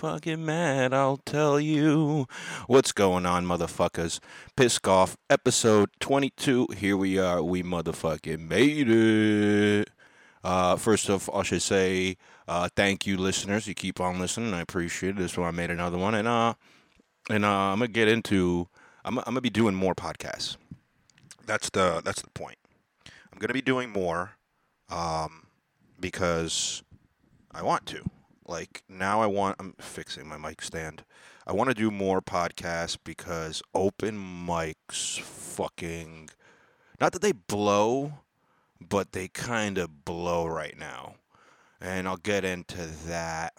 fucking mad, I'll tell you. What's going on, motherfuckers? Pisk off, episode 22. Here we are. We motherfucking made it. Uh, first off, I should say uh, thank you, listeners. You keep on listening. I appreciate it. This one I made another one, and uh, and uh, I'm gonna get into. I'm, I'm gonna be doing more podcasts. That's the that's the point. I'm gonna be doing more, um, because I want to. Like now, I want. I'm fixing my mic stand. I want to do more podcasts because open mics fucking. Not that they blow, but they kind of blow right now, and I'll get into that.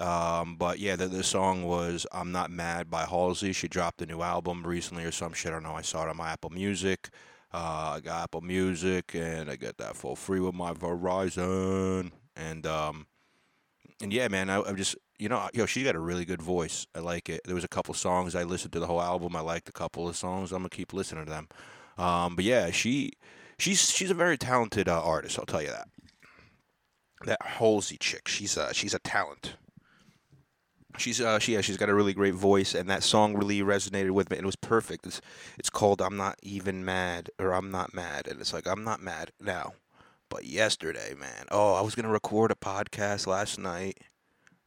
Um, but yeah, the, the song was "I'm Not Mad" by Halsey. She dropped a new album recently or some shit. I don't know. I saw it on my Apple Music. Uh, I got Apple Music, and I get that for free with my Verizon. And um, and yeah, man, I, I'm just you know, yo, she got a really good voice. I like it. There was a couple songs I listened to the whole album. I liked a couple of songs. I'm gonna keep listening to them. Um, but yeah, she she's she's a very talented uh, artist. I'll tell you that. That Halsey chick, she's uh, she's a talent. She's uh, she yeah, she's got a really great voice, and that song really resonated with me. It was perfect. It's it's called "I'm Not Even Mad" or "I'm Not Mad," and it's like I'm not mad now, but yesterday, man. Oh, I was gonna record a podcast last night.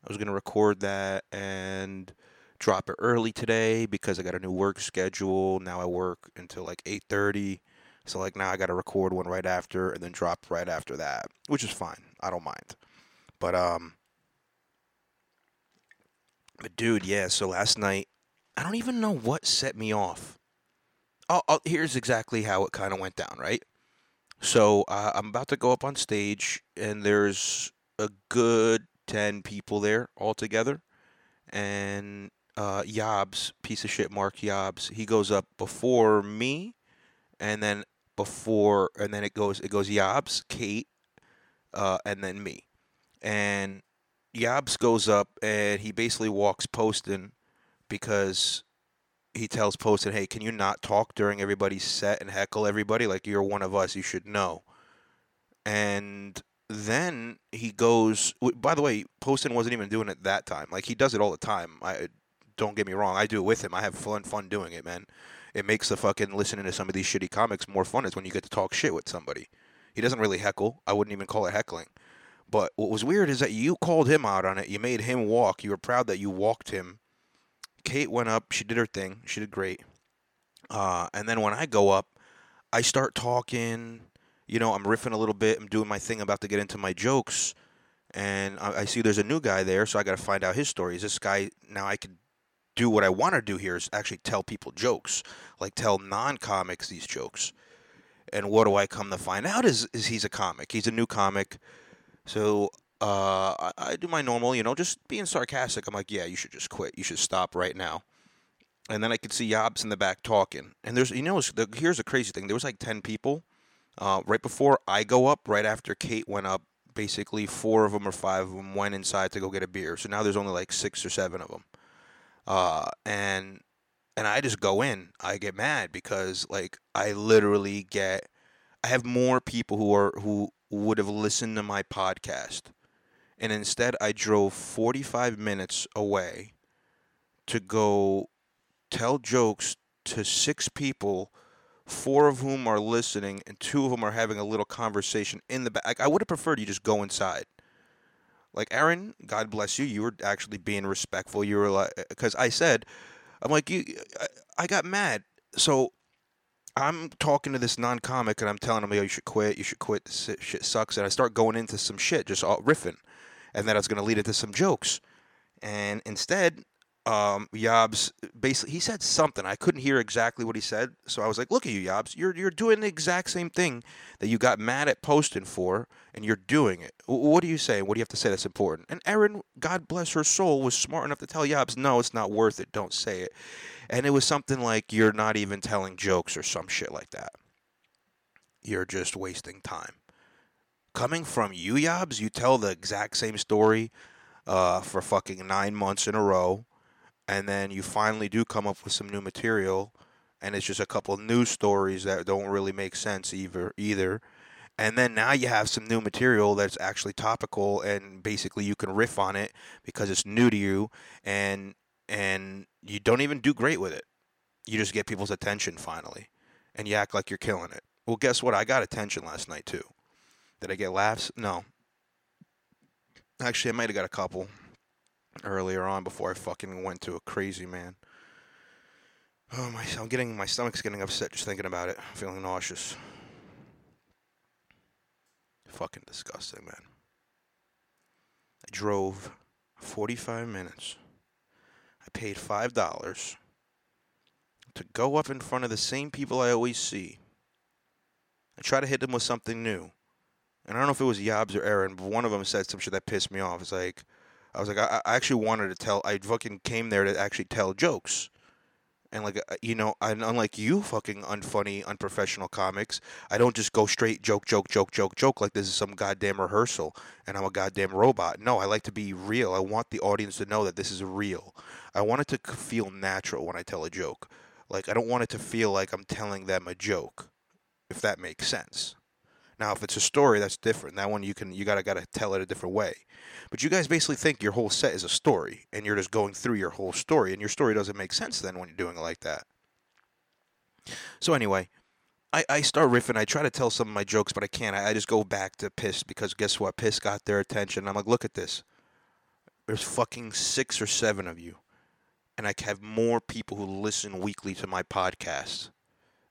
I was gonna record that and drop it early today because I got a new work schedule. Now I work until like eight thirty. So like now I got to record one right after and then drop right after that, which is fine. I don't mind. But um but dude, yeah, so last night I don't even know what set me off. Oh, oh here's exactly how it kind of went down, right? So uh, I'm about to go up on stage and there's a good 10 people there all together and uh, Yobs, piece of shit Mark Yobs, he goes up before me and then before and then it goes it goes Yobs, Kate, uh, and then me. And Yobs goes up and he basically walks Poston because he tells Poston, "Hey, can you not talk during everybody's set and heckle everybody like you're one of us? You should know." And then he goes. By the way, Poston wasn't even doing it that time. Like he does it all the time. I don't get me wrong. I do it with him. I have fun fun doing it, man it makes the fucking listening to some of these shitty comics more fun is when you get to talk shit with somebody. He doesn't really heckle. I wouldn't even call it heckling. But what was weird is that you called him out on it. You made him walk. You were proud that you walked him. Kate went up. She did her thing. She did great. Uh, and then when I go up, I start talking. You know, I'm riffing a little bit. I'm doing my thing. about to get into my jokes. And I, I see there's a new guy there, so I got to find out his story. Is this guy now? I could do what I want to do here is actually tell people jokes, like tell non-comics these jokes. And what do I come to find out is is he's a comic. He's a new comic. So uh, I, I, do my normal, you know, just being sarcastic. I'm like, yeah, you should just quit. You should stop right now. And then I could see Yobs in the back talking. And there's, you know, here's a crazy thing. There was like ten people uh, right before I go up. Right after Kate went up, basically four of them or five of them went inside to go get a beer. So now there's only like six or seven of them. Uh, and and I just go in. I get mad because like I literally get I have more people who are who would have listened to my podcast. And instead I drove 45 minutes away to go tell jokes to six people, four of whom are listening and two of them are having a little conversation in the back. I would have preferred you just go inside like Aaron, God bless you, you were actually being respectful. You were like, eh, because I said, I'm like you, I, got mad. So I'm talking to this non-comic and I'm telling him, yo, you should quit. You should quit. This shit sucks. And I start going into some shit, just riffing, and then I was gonna lead into some jokes. And instead, um, Yobs basically he said something. I couldn't hear exactly what he said, so I was like, "Look at you, Yobs. You're you're doing the exact same thing that you got mad at Poston for, and you're doing it. What do you say? What do you have to say that's important?" And Erin, God bless her soul, was smart enough to tell Yobs, "No, it's not worth it. Don't say it." And it was something like, "You're not even telling jokes or some shit like that. You're just wasting time." Coming from you, Yobs, you tell the exact same story uh, for fucking nine months in a row and then you finally do come up with some new material and it's just a couple of news stories that don't really make sense either either And then now you have some new material that's actually topical and basically you can riff on it because it's new to you and and you don't even do great with it. You just get people's attention finally and you act like you're killing it. Well, guess what? I got attention last night too. Did I get laughs? No. Actually, I might have got a couple earlier on before I fucking went to a crazy man. Oh my! I'm getting my stomach's getting upset just thinking about it. I'm feeling nauseous. Fucking disgusting, man. I drove 45 minutes. I paid five dollars to go up in front of the same people I always see. I try to hit them with something new. And I don't know if it was Yobs or Aaron, but one of them said some shit that pissed me off. It's like, I was like, I, I actually wanted to tell, I fucking came there to actually tell jokes. And like, uh, you know, and unlike you fucking unfunny, unprofessional comics, I don't just go straight joke, joke, joke, joke, joke like this is some goddamn rehearsal and I'm a goddamn robot. No, I like to be real. I want the audience to know that this is real. I want it to feel natural when I tell a joke. Like, I don't want it to feel like I'm telling them a joke, if that makes sense. Now, if it's a story, that's different. That one you can you gotta gotta tell it a different way. But you guys basically think your whole set is a story, and you're just going through your whole story, and your story doesn't make sense then when you're doing it like that. So anyway, I, I start riffing. I try to tell some of my jokes, but I can't. I, I just go back to Piss because guess what? Piss got their attention. I'm like, look at this. There's fucking six or seven of you, and I have more people who listen weekly to my podcast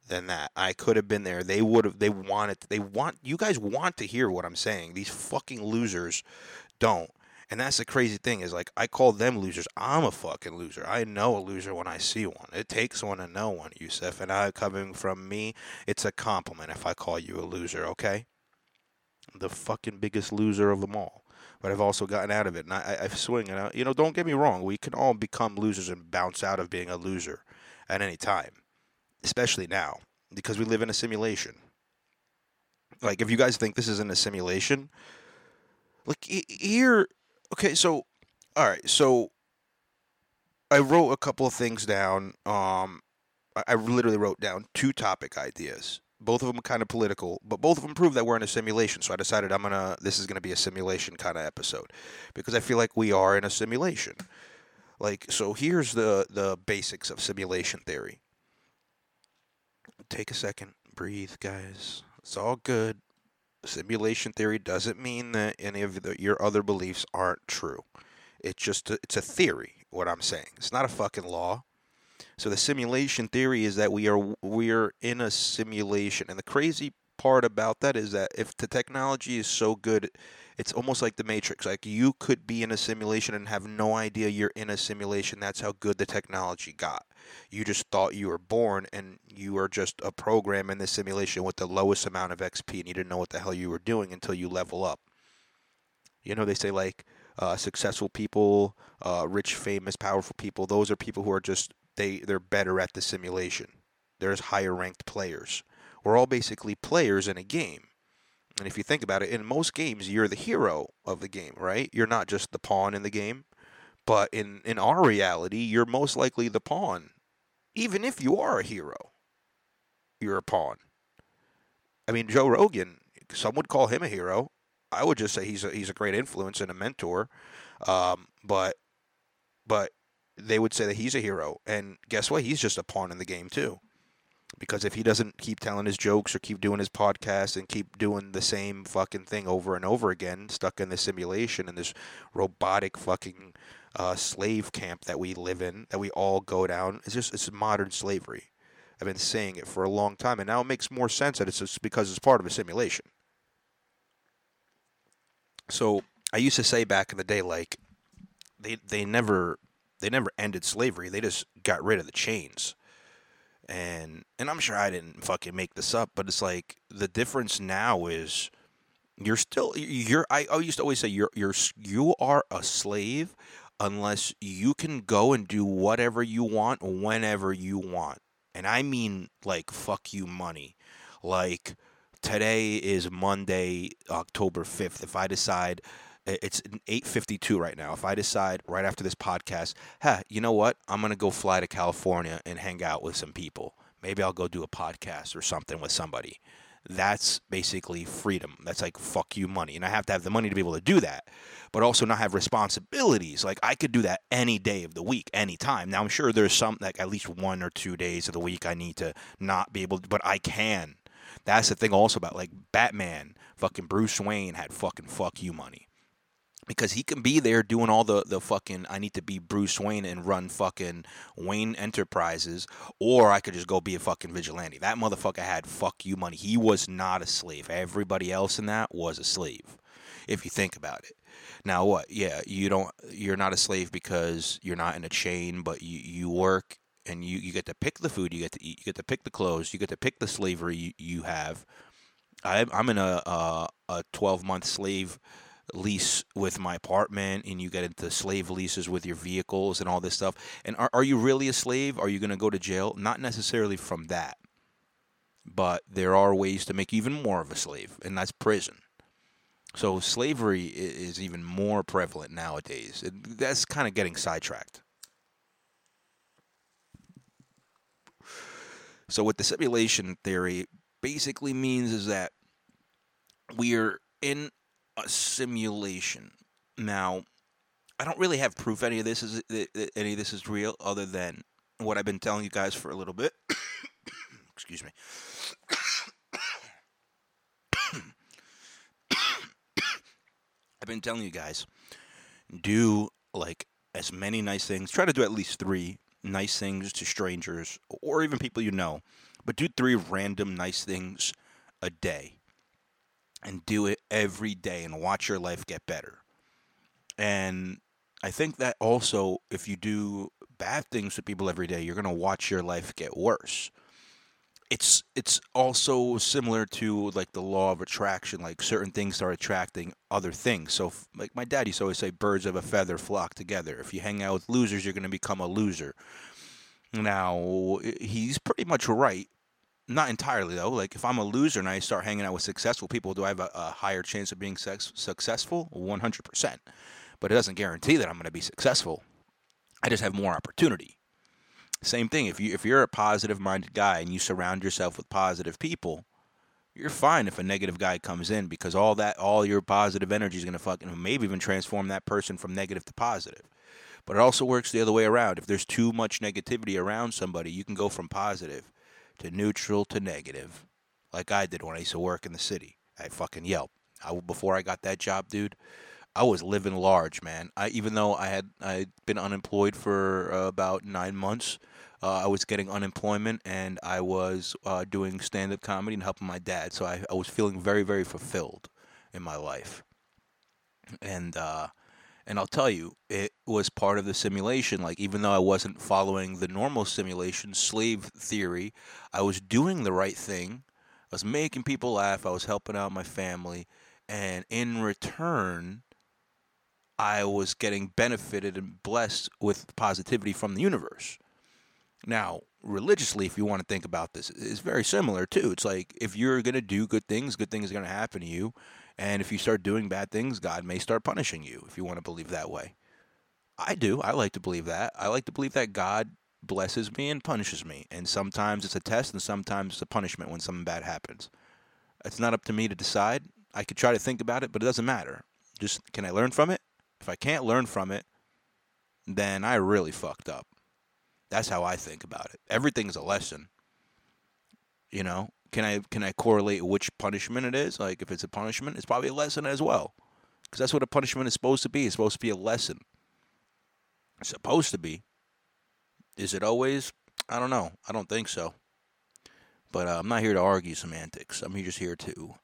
than that. I could have been there. They would have. They wanted. They want. You guys want to hear what I'm saying. These fucking losers don't. And that's the crazy thing is like I call them losers. I'm a fucking loser. I know a loser when I see one. It takes one to know one, Yusuf. And I coming from me, it's a compliment if I call you a loser. Okay. The fucking biggest loser of them all. But I've also gotten out of it, and I, I swing it out. You know, don't get me wrong. We can all become losers and bounce out of being a loser at any time especially now because we live in a simulation. Like, if you guys think this isn't a simulation, like here, okay, so all right, so I wrote a couple of things down. Um, I literally wrote down two topic ideas. Both of them kind of political, but both of them prove that we're in a simulation. So I decided I'm gonna. This is gonna be a simulation kind of episode because I feel like we are in a simulation. Like, so here's the the basics of simulation theory take a second, breathe, guys. It's all good. Simulation theory doesn't mean that any of the, your other beliefs aren't true. It's just a, it's a theory. What I'm saying, it's not a fucking law. So the simulation theory is that we are we are in a simulation, and the crazy part about that is that if the technology is so good it's almost like the Matrix. Like you could be in a simulation and have no idea you're in a simulation. That's how good the technology got. You just thought you were born and you are just a program in the simulation with the lowest amount of XP and you didn't know what the hell you were doing until you level up. You know, they say like uh, successful people, uh, rich, famous, powerful people, those are people who are just, they, they're better at the simulation. There's higher ranked players. We're all basically players in a game. And if you think about it, in most games, you're the hero of the game, right? You're not just the pawn in the game. But in, in our reality, you're most likely the pawn. Even if you are a hero, you're a pawn. I mean, Joe Rogan, some would call him a hero. I would just say he's a, he's a great influence and a mentor. Um, but but they would say that he's a hero. And guess what? He's just a pawn in the game, too because if he doesn't keep telling his jokes or keep doing his podcast and keep doing the same fucking thing over and over again, stuck in this simulation and this robotic fucking uh, slave camp that we live in, that we all go down, it's just it's modern slavery. I've been saying it for a long time, and now it makes more sense that it's just because it's part of a simulation. So I used to say back in the day, like they they never they never ended slavery; they just got rid of the chains and and I'm sure I didn't fucking make this up, but it's like the difference now is you're still you're I, I used to always say you're you're you are a slave unless you can go and do whatever you want whenever you want. And I mean like fuck you money. Like today is Monday, October 5th. If I decide it's 8:52 right now. If I decide right after this podcast, hey, you know what? I'm going to go fly to California and hang out with some people. Maybe I'll go do a podcast or something with somebody. that's basically freedom. That's like fuck you money. And I have to have the money to be able to do that, but also not have responsibilities. Like I could do that any day of the week, anytime. Now I'm sure there's some like at least one or two days of the week I need to not be able to, but I can. That's the thing also about like Batman, fucking Bruce Wayne had fucking fuck you money because he can be there doing all the the fucking I need to be Bruce Wayne and run fucking Wayne Enterprises, or I could just go be a fucking vigilante. That motherfucker had fuck you money. He was not a slave. Everybody else in that was a slave, if you think about it. Now what? Yeah, you don't. You're not a slave because you're not in a chain, but you you work and you you get to pick the food you get to eat. You get to pick the clothes. You get to pick the slavery you, you have. I, I'm in a a, a 12 month slave lease with my apartment and you get into slave leases with your vehicles and all this stuff. And are, are you really a slave? Are you going to go to jail? Not necessarily from that. But there are ways to make you even more of a slave, and that's prison. So slavery is even more prevalent nowadays. That's kind of getting sidetracked. So what the simulation theory basically means is that we're in a simulation. Now, I don't really have proof any of this is any of this is real, other than what I've been telling you guys for a little bit. Excuse me. I've been telling you guys do like as many nice things. Try to do at least three nice things to strangers or even people you know, but do three random nice things a day and do it every day and watch your life get better. And I think that also, if you do bad things to people every day, you're going to watch your life get worse. It's it's also similar to like the law of attraction. Like certain things are attracting other things. So, like my dad used to always say, "Birds of a feather flock together." If you hang out with losers, you're going to become a loser. Now, he's pretty much right not entirely though. Like if I'm a loser and I start hanging out with successful people, do I have a, a higher chance of being sex- successful? 100%. But it doesn't guarantee that I'm going to be successful. I just have more opportunity. Same thing. If you if you're a positive minded guy and you surround yourself with positive people, you're fine if a negative guy comes in because all that all your positive energy is going to fucking maybe even transform that person from negative to positive. But it also works the other way around. If there's too much negativity around somebody, you can go from positive to neutral to negative, like I did when I used to work in the city I fucking Yelp. I, before I got that job, dude, I was living large, man. I even though I had I had been unemployed for uh, about nine months, uh, I was getting unemployment and I was uh, doing stand up comedy and helping my dad. So I, I was feeling very very fulfilled in my life, and uh, and I'll tell you, it was part of the simulation. Like, even though I wasn't following the normal simulation slave theory, I was doing the right thing. I was making people laugh. I was helping out my family. And in return, I was getting benefited and blessed with positivity from the universe. Now, religiously, if you want to think about this, it's very similar too. It's like if you're going to do good things, good things are going to happen to you. And if you start doing bad things, God may start punishing you if you want to believe that way. I do. I like to believe that. I like to believe that God blesses me and punishes me. And sometimes it's a test and sometimes it's a punishment when something bad happens. It's not up to me to decide. I could try to think about it, but it doesn't matter. Just can I learn from it? If I can't learn from it, then I really fucked up. That's how I think about it. Everything's a lesson. You know, can I can I correlate which punishment it is? Like if it's a punishment, it's probably a lesson as well, because that's what a punishment is supposed to be. It's supposed to be a lesson. It's supposed to be. Is it always? I don't know. I don't think so. But uh, I'm not here to argue semantics. I'm just here to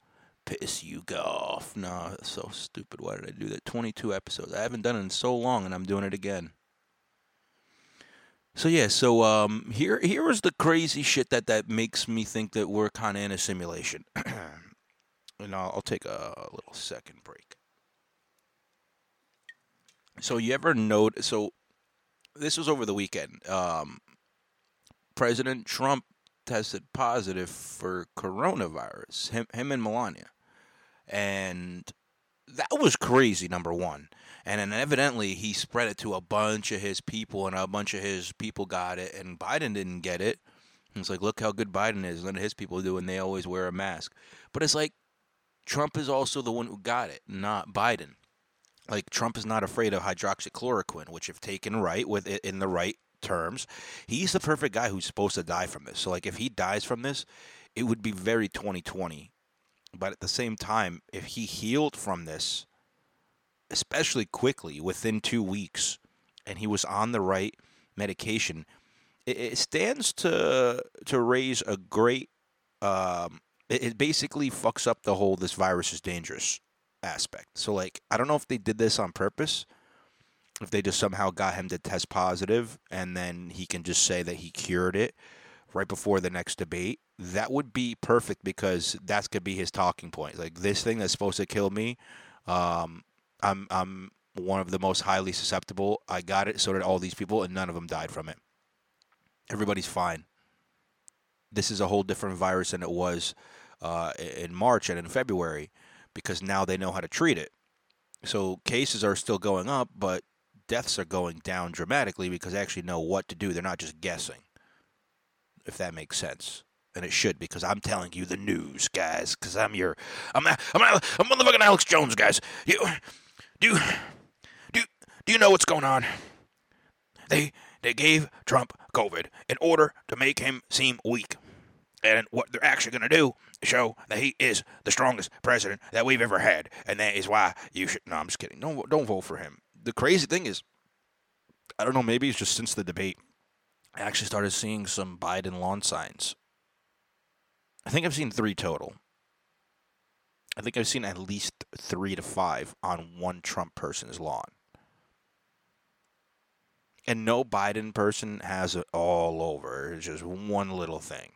piss you off. No, that's so stupid. Why did I do that? 22 episodes. I haven't done it in so long, and I'm doing it again. So yeah, so um, here here is the crazy shit that that makes me think that we're kind of in a simulation. and I'll, I'll take a, little second break. So you ever note? So this was over the weekend. Um, President Trump tested positive for coronavirus. Him, him and Melania, and that was crazy. Number one, and then evidently he spread it to a bunch of his people, and a bunch of his people got it, and Biden didn't get it. It's like, look how good Biden is. Of his people do, and they always wear a mask. But it's like, Trump is also the one who got it, not Biden. Like Trump is not afraid of hydroxychloroquine, which, if taken right with it in the right terms, he's the perfect guy who's supposed to die from this. So, like, if he dies from this, it would be very 2020. But at the same time, if he healed from this, especially quickly within two weeks, and he was on the right medication, it, it stands to to raise a great. Um, it, it basically fucks up the whole "this virus is dangerous" aspect. So, like, I don't know if they did this on purpose, if they just somehow got him to test positive, and then he can just say that he cured it right before the next debate. That would be perfect because that's gonna be his talking point. Like this thing that's supposed to kill me, um, I'm I'm one of the most highly susceptible. I got it. So did all these people, and none of them died from it. Everybody's fine. This is a whole different virus than it was uh, in March and in February because now they know how to treat it. So cases are still going up, but deaths are going down dramatically because they actually know what to do. They're not just guessing, if that makes sense. And it should because I'm telling you the news, guys. Because I'm your, I'm, I'm, I'm motherfucking Alex Jones, guys. You, do, do, do you know what's going on? They, they gave Trump COVID in order to make him seem weak. And what they're actually going to do is show that he is the strongest president that we've ever had. And that is why you should. No, I'm just kidding. Don't, don't vote for him. The crazy thing is, I don't know, maybe it's just since the debate, I actually started seeing some Biden lawn signs I think I've seen three total. I think I've seen at least three to five on one Trump person's lawn. And no Biden person has it all over. It's just one little thing.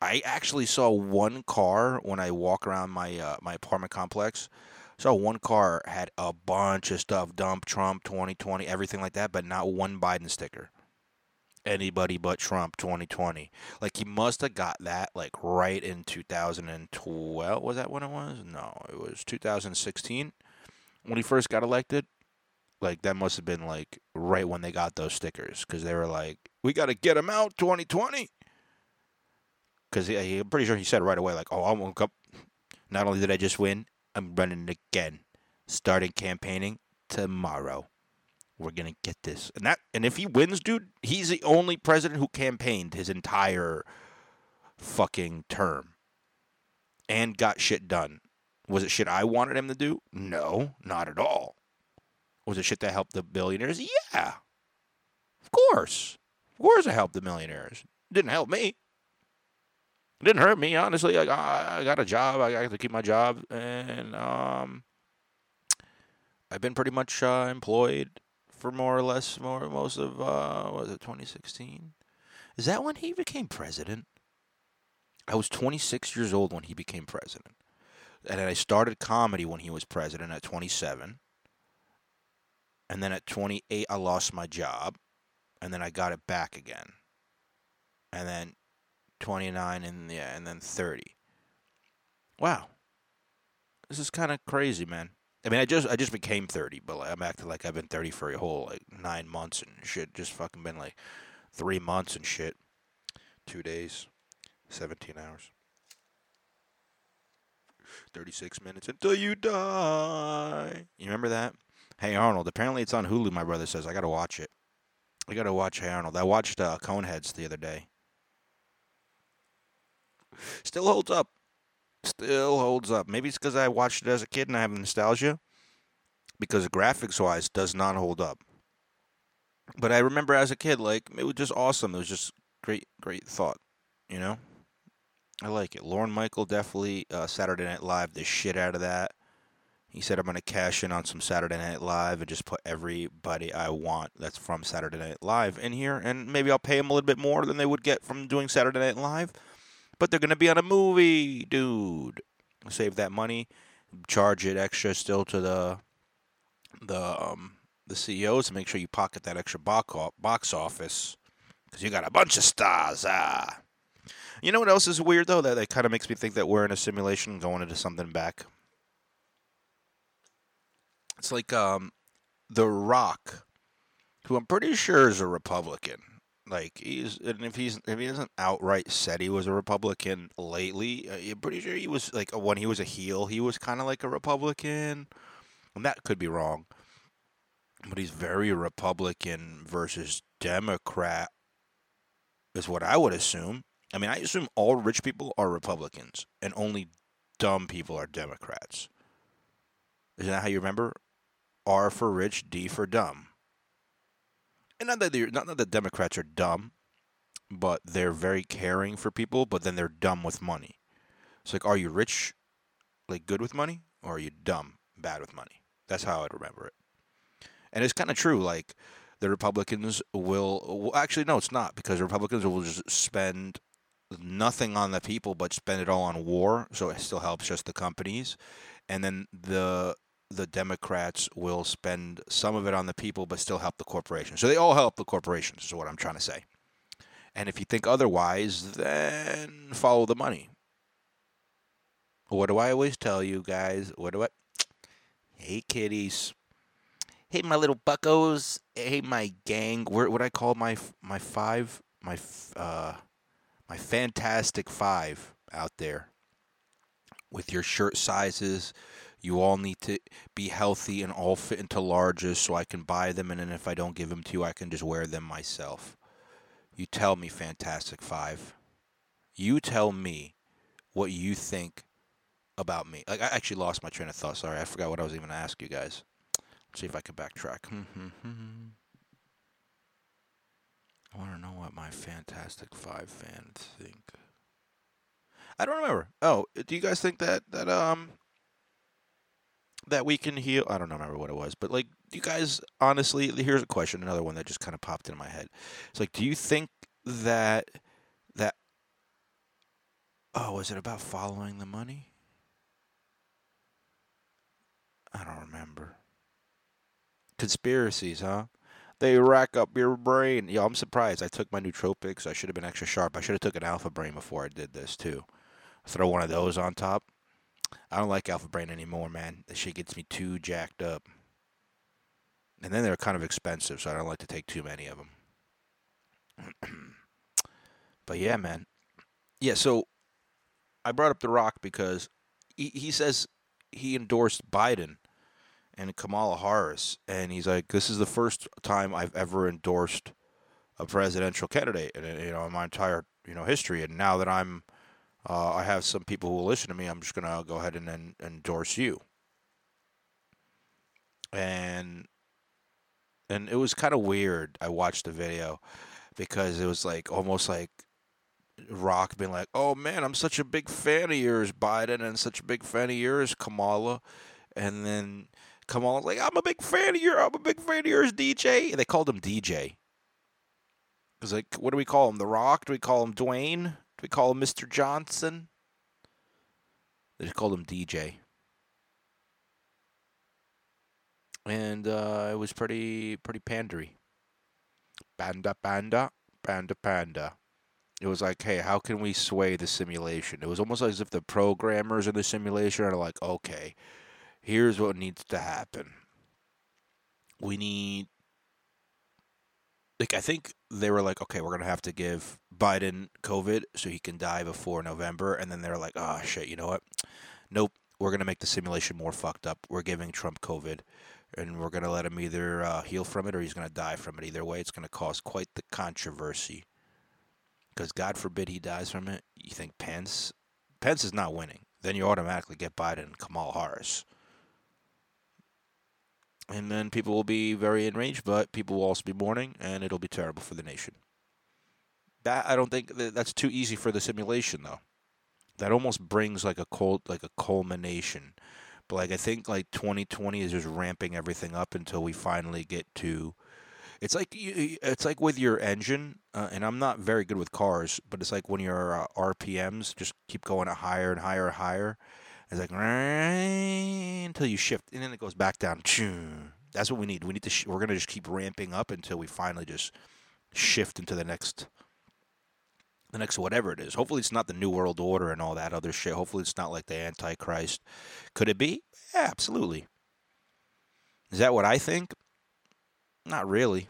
I actually saw one car when I walk around my uh, my apartment complex. Saw one car had a bunch of stuff, dump Trump 2020, everything like that, but not one Biden sticker anybody but Trump 2020. Like he must have got that like right in 2012. Was that when it was? No, it was 2016 when he first got elected. Like that must have been like right when they got those stickers because they were like, "We got to get him out 2020." Because he, I'm pretty sure he said right away, like, "Oh, I won't up. Not only did I just win, I'm running again, starting campaigning tomorrow." We're gonna get this. And that and if he wins, dude, he's the only president who campaigned his entire fucking term and got shit done. Was it shit I wanted him to do? No, not at all. Was it shit that helped the billionaires? Yeah. Of course. Of course it helped the millionaires. Didn't help me. It didn't hurt me, honestly. I, I got a job. I got to keep my job. And um, I've been pretty much uh, employed for more or less more most of uh was it 2016? Is that when he became president? I was 26 years old when he became president. And I started comedy when he was president at 27. And then at 28 I lost my job and then I got it back again. And then 29 and yeah, and then 30. Wow. This is kind of crazy, man. I mean, I just I just became thirty, but like, I'm acting like I've been thirty for a whole like nine months and shit. Just fucking been like three months and shit. Two days, seventeen hours, thirty six minutes until you die. You remember that? Hey Arnold. Apparently it's on Hulu. My brother says I gotta watch it. I gotta watch Hey Arnold. I watched uh, Coneheads the other day. Still holds up still holds up. Maybe it's because I watched it as a kid and I have nostalgia. Because graphics wise, does not hold up. But I remember as a kid, like it was just awesome. It was just great, great thought. You know, I like it. Lorne Michael definitely uh, Saturday Night Live the shit out of that. He said I'm gonna cash in on some Saturday Night Live and just put everybody I want that's from Saturday Night Live in here, and maybe I'll pay them a little bit more than they would get from doing Saturday Night Live but they're going to be on a movie, dude. Save that money, charge it extra still to the the um the CEOs to make sure you pocket that extra box office because you got a bunch of stars. Ah. You know what else is weird though? That, that kind of makes me think that we're in a simulation going into something back. It's like um, The Rock, who I'm pretty sure is a Republican. Like he's, and if he's, if he hasn't outright said he was a Republican lately, uh, I'm pretty sure he was like when he was a heel, he was kind of like a Republican. And that could be wrong, but he's very Republican versus Democrat, is what I would assume. I mean, I assume all rich people are Republicans and only dumb people are Democrats. Isn't that how you remember? R for rich, D for dumb. And not that they're, not that the Democrats are dumb, but they're very caring for people, but then they're dumb with money. It's like, are you rich, like good with money, or are you dumb, bad with money? That's how I'd remember it. And it's kind of true. Like the Republicans will, actually, no, it's not because Republicans will just spend nothing on the people but spend it all on war. So it still helps just the companies. And then the the Democrats will spend some of it on the people but still help the corporations. So they all help the corporations, is what I'm trying to say. And if you think otherwise, then follow the money. What do I always tell you guys? What do I? Hey, kitties. Hey, my little buckos. Hey, my gang. What I call my my five my uh my fantastic five out there with your shirt sizes. You all need to be healthy and all fit into larges so I can buy them. And then if I don't give them to you, I can just wear them myself. You tell me, Fantastic Five. You tell me what you think about me. Like I actually lost my train of thought. Sorry, I forgot what I was even going to ask you guys. Let's see if I can backtrack. Mm-hmm. I want to know what my Fantastic Five fans think. I don't remember. Oh, do you guys think that that um that we can heal? I don't remember what it was, but like, you guys honestly? Here's a question, another one that just kind of popped into my head. It's like, do you think that that oh, was it about following the money? I don't remember. Conspiracies, huh? They rack up your brain. Yo, I'm surprised. I took my nootropics. I should have been extra sharp. I should have took an Alpha Brain before I did this too. Throw one of those on top. I don't like Alpha Brain anymore, man. That shit gets me too jacked up. And then they're kind of expensive, so I don't like to take too many of them. but yeah, man. Yeah, so I brought up The Rock because he, he says he endorsed Biden and Kamala Harris, and he's like, "This is the first time I've ever endorsed a presidential candidate, in, you know, in my entire you know history. And now that I'm, uh, I have some people who will listen to me. I'm just gonna go ahead and, and endorse you." And and it was kind of weird. I watched the video because it was like almost like Rock being like, "Oh man, I'm such a big fan of yours, Biden, and such a big fan of yours, Kamala," and then Kamala's like, "I'm a big fan of yours. I'm a big fan of yours, DJ." And they called him DJ. It's like, what do we call him? The Rock? Do we call him Dwayne? Do we call him Mr. Johnson? They called him DJ. And uh, it was pretty pretty pandery. Panda panda panda panda. It was like, hey, how can we sway the simulation? It was almost as if the programmers in the simulation are like, okay, here's what needs to happen. We need like I think they were like, okay, we're gonna have to give Biden COVID so he can die before November, and then they're like, oh shit, you know what? Nope, we're gonna make the simulation more fucked up. We're giving Trump COVID, and we're gonna let him either uh, heal from it or he's gonna die from it. Either way, it's gonna cause quite the controversy. Because God forbid he dies from it. You think Pence? Pence is not winning. Then you automatically get Biden and Kamala Harris and then people will be very enraged, but people will also be mourning, and it'll be terrible for the nation. That I don't think that that's too easy for the simulation, though. That almost brings like a cold, like a culmination. But like I think like 2020 is just ramping everything up until we finally get to. It's like you, it's like with your engine, uh, and I'm not very good with cars, but it's like when your uh, RPMs just keep going higher and higher and higher it's like until you shift, and then it goes back down. That's what we need. We need to. Sh- we're gonna just keep ramping up until we finally just shift into the next, the next whatever it is. Hopefully, it's not the new world order and all that other shit. Hopefully, it's not like the Antichrist. Could it be? Yeah, absolutely. Is that what I think? Not really.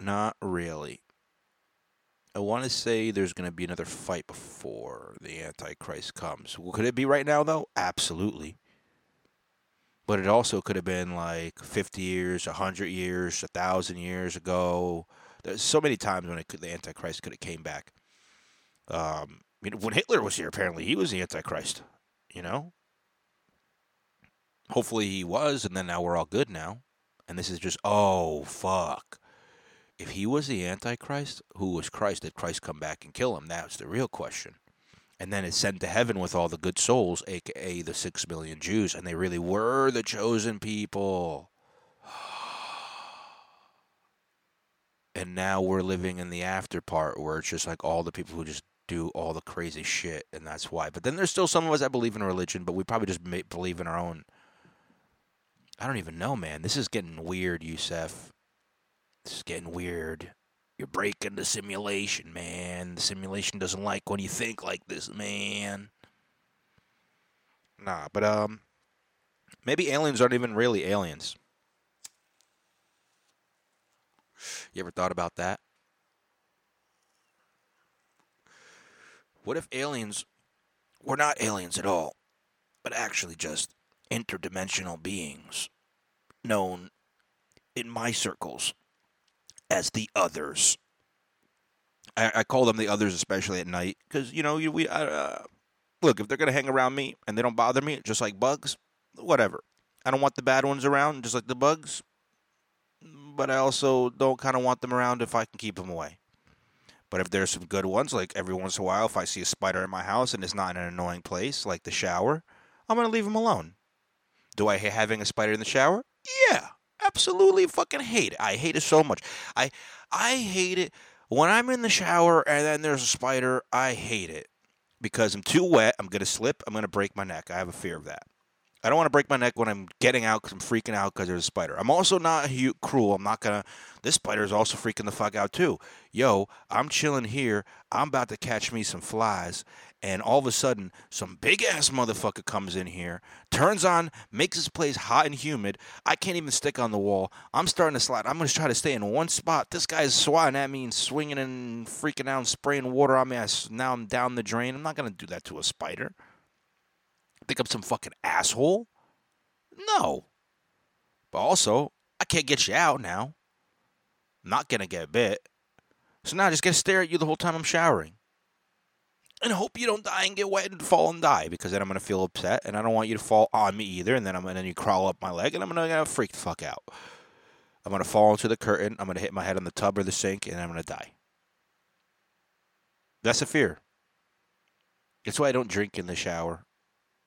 Not really. I want to say there's going to be another fight before the Antichrist comes. Could it be right now, though? Absolutely. But it also could have been like 50 years, 100 years, 1,000 years ago. There's so many times when could, the Antichrist could have came back. Um, you know, when Hitler was here, apparently he was the Antichrist. You know. Hopefully he was, and then now we're all good now. And this is just oh fuck. If he was the Antichrist, who was Christ? Did Christ come back and kill him? That's the real question. And then it's sent to heaven with all the good souls, aka the six million Jews, and they really were the chosen people. And now we're living in the after part where it's just like all the people who just do all the crazy shit, and that's why. But then there's still some of us that believe in religion, but we probably just believe in our own. I don't even know, man. This is getting weird, Yusef. Is getting weird. You're breaking the simulation, man. The simulation doesn't like when you think like this, man. Nah, but um, maybe aliens aren't even really aliens. You ever thought about that? What if aliens were not aliens at all, but actually just interdimensional beings known in my circles as the others? I, I call them the others, especially at night, because you know we uh, look if they're gonna hang around me and they don't bother me, just like bugs, whatever. I don't want the bad ones around, just like the bugs but I also don't kind of want them around if I can keep them away. But if there's some good ones, like every once in a while, if I see a spider in my house and it's not in an annoying place, like the shower, I'm to leave them alone. Do I hate having a spider in the shower? Yeah, absolutely fucking hate it. I hate it so much. I I hate it when I'm in the shower and then there's a spider. I hate it because I'm too wet. I'm to slip. I'm to break my neck. I have a fear of that. I don't want to break my neck when I'm getting out because I'm freaking out because there's a spider. I'm also not hu- cruel. I'm not gonna. This spider is also freaking the fuck out too. Yo, I'm chilling here. I'm about to catch me some flies, and all of a sudden, some big ass motherfucker comes in here, turns on, makes this place hot and humid. I can't even stick on the wall. I'm starting to slide. I'm gonna try to stay in one spot. This guy's swatting at me and swinging and freaking out and spraying water on me. I, now I'm down the drain. I'm not gonna do that to a spider think I'm some fucking asshole? No. But also, I can't get you out now. I'm not gonna get bit. So now I just gotta stare at you the whole time I'm showering. And hope you don't die and get wet and fall and die because then I'm gonna feel upset and I don't want you to fall on me either. And then I'm then you crawl up my leg and I'm gonna, gonna freak the fuck out. I'm gonna fall into the curtain. I'm gonna hit my head on the tub or the sink and I'm gonna die. That's a fear. That's why I don't drink in the shower.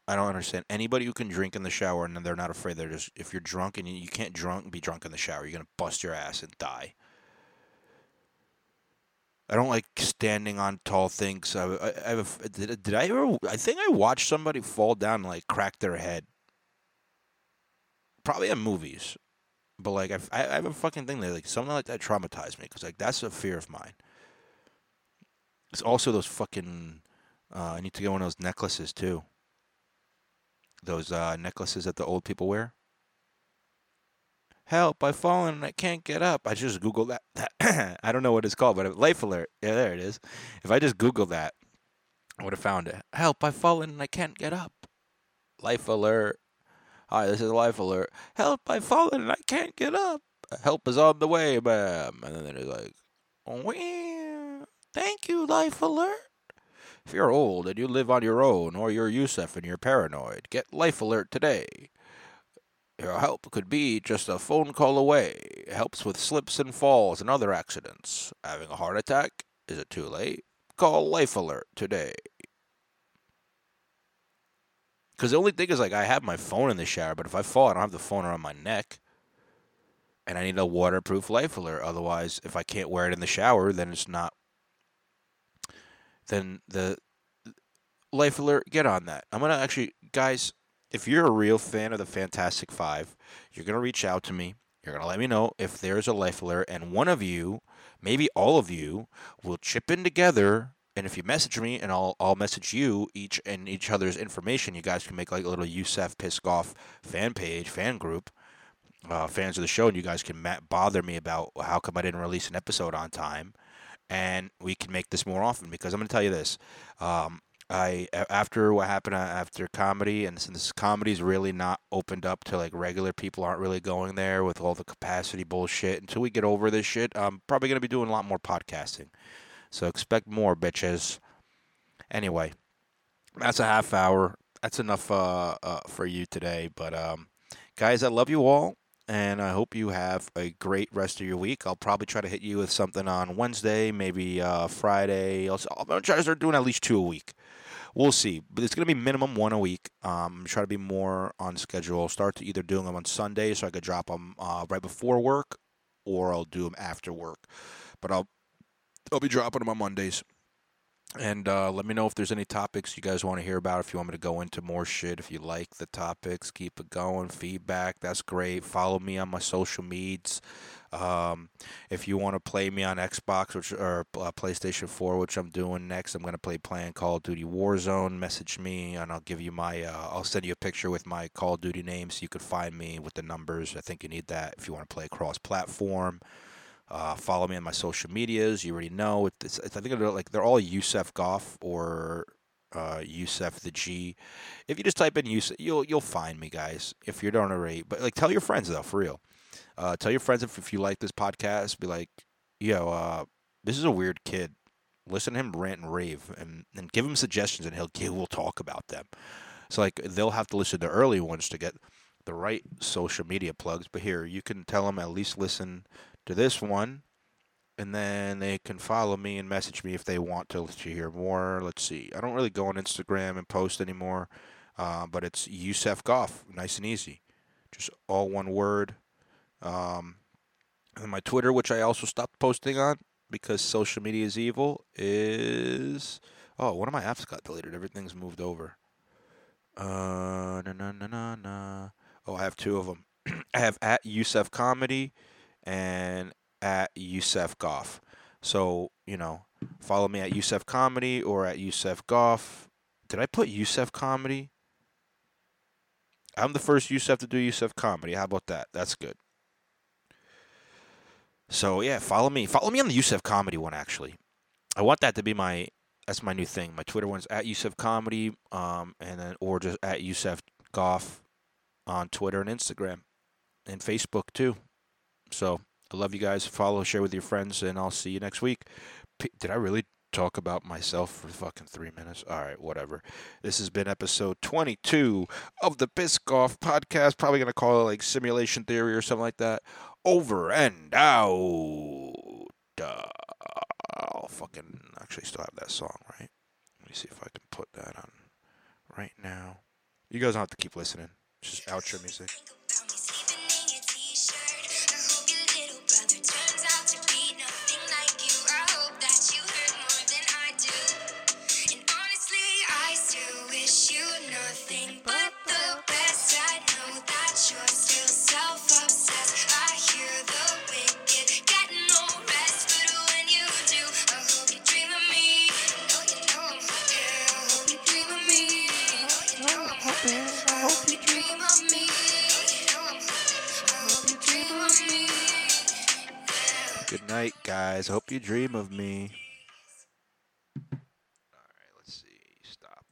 I don't understand anybody who can drink in the shower and they're not afraid. They're just if you're drunk and you can't drunk be drunk in the shower, you're gonna bust your ass and die. I don't like standing on tall things. I, I, I have a, did, did I ever? I think I watched somebody fall down and like crack their head. Probably in movies, but like I, I have a fucking thing that like something like that traumatized me because like that's a fear of mine. It's also those fucking. Uh, I need to get one of those necklaces too those uh, necklaces that the old people wear. Help! I've fallen and I can't get up. I just Google that. that I don't know what it's called, but life alert. Yeah, there it is. If I just Google that, I would have found it. Help! I've fallen and I can't get up. Life alert. Hi, this is life alert. Help! I've fallen and I can't get up. Help is on the way, ma'am. And then it's like, oh, thank you, life alert. If you're old and you live on your own, or you're Yusef and you're paranoid, get Life Alert today. Your help could be just a phone call away. It helps with slips and falls and other accidents. Having a heart attack? Is it too late? Call Life Alert today. Because the only thing is, like, I have my phone in the shower, but if I fall, I don't have the phone around my neck. And I need a waterproof life alert. Otherwise, if I can't wear it in the shower, then it's not then the life alert get on that. I'm gonna actually, guys, if you're a real fan of the Fantastic Five, you're gonna reach out to me. You're gonna let me know if there's a life alert, and one of you, maybe all of you, will chip in together. And if you message me, and I'll I'll message you each and each other's information, you guys can make like a little Yusef Piskov fan page, fan group, uh, fans of the show, and you guys can ma- bother me about how come I didn't release an episode on time, and we can make this more often. Because I'm going to tell you this: um, I after what happened uh, after comedy, and since comedy's really not opened up to like regular people, aren't really going there with all the capacity bullshit. Until we get over this shit, I'm probably going to be doing a lot more podcasting. So expect more, bitches. Anyway, that's a half hour. That's enough uh, uh, for you today. But um, guys, I love you all and I hope you have a great rest of your week. I'll probably try to hit you with something on Wednesday, maybe uh, Friday. I'll, I'm try to start doing at least two a week. We'll see, but it's going to be minimum one a week. Um, try to be more on schedule. Start to either doing them on Sunday so I could drop them uh, right before work, or I'll do them after work. But I'll I'll be dropping them on Mondays. And uh, let me know if there's any topics you guys want to hear about. If you want me to go into more shit, if you like the topics, keep it going. Feedback, that's great. Follow me on my social medias. Um, if you want to play me on Xbox which, or uh, PlayStation 4, which I'm doing next, I'm going to play playing Call of Duty Warzone. Message me, and I'll give you my. Uh, I'll send you a picture with my Call of Duty name, so you can find me with the numbers. I think you need that if you want to play cross-platform. Uh, follow me on my social medias. You already know. It's, it's, I think they're like they're all Yusef Goff or uh, Yusef the G. If you just type in Yusef, you'll you'll find me, guys. If you don't already, but like tell your friends though, for real. Uh, tell your friends if, if you like this podcast. Be like, yo, uh, this is a weird kid. Listen to him rant and rave, and, and give him suggestions, and he'll he will talk about them. So like they'll have to listen to the early ones to get the right social media plugs. But here, you can tell them at least listen to this one, and then they can follow me and message me if they want to, to hear more. Let's see. I don't really go on Instagram and post anymore, uh, but it's Yusef Goff, nice and easy, just all one word. Um, and my Twitter, which I also stopped posting on because social media is evil, is oh one of my apps got deleted. Everything's moved over. Uh, na na na na. Oh, I have two of them. I have at Yusef Comedy and at Yusef Goff. So, you know, follow me at Yusef Comedy or at Yusef Goff. Did I put Yusef Comedy? I'm the first Yusef to do Yusef Comedy. How about that? That's good. So yeah, follow me. Follow me on the Yusef Comedy one actually. I want that to be my that's my new thing. My Twitter one's at Yusef Comedy, um, and then or just at Yusef Goff on Twitter and Instagram and Facebook too. So I love you guys. Follow, share with your friends, and I'll see you next week. P- Did I really talk about myself for fucking three minutes? All right, whatever. This has been episode 22 of the Biscoff podcast. Probably going to call it like simulation theory or something like that. Over and out. Uh, I'll fucking actually still have that song, right? Let me see if I can put that on right now. You guys don't have to keep listening. It's just outro music. Good night, guys. Hope you dream of me.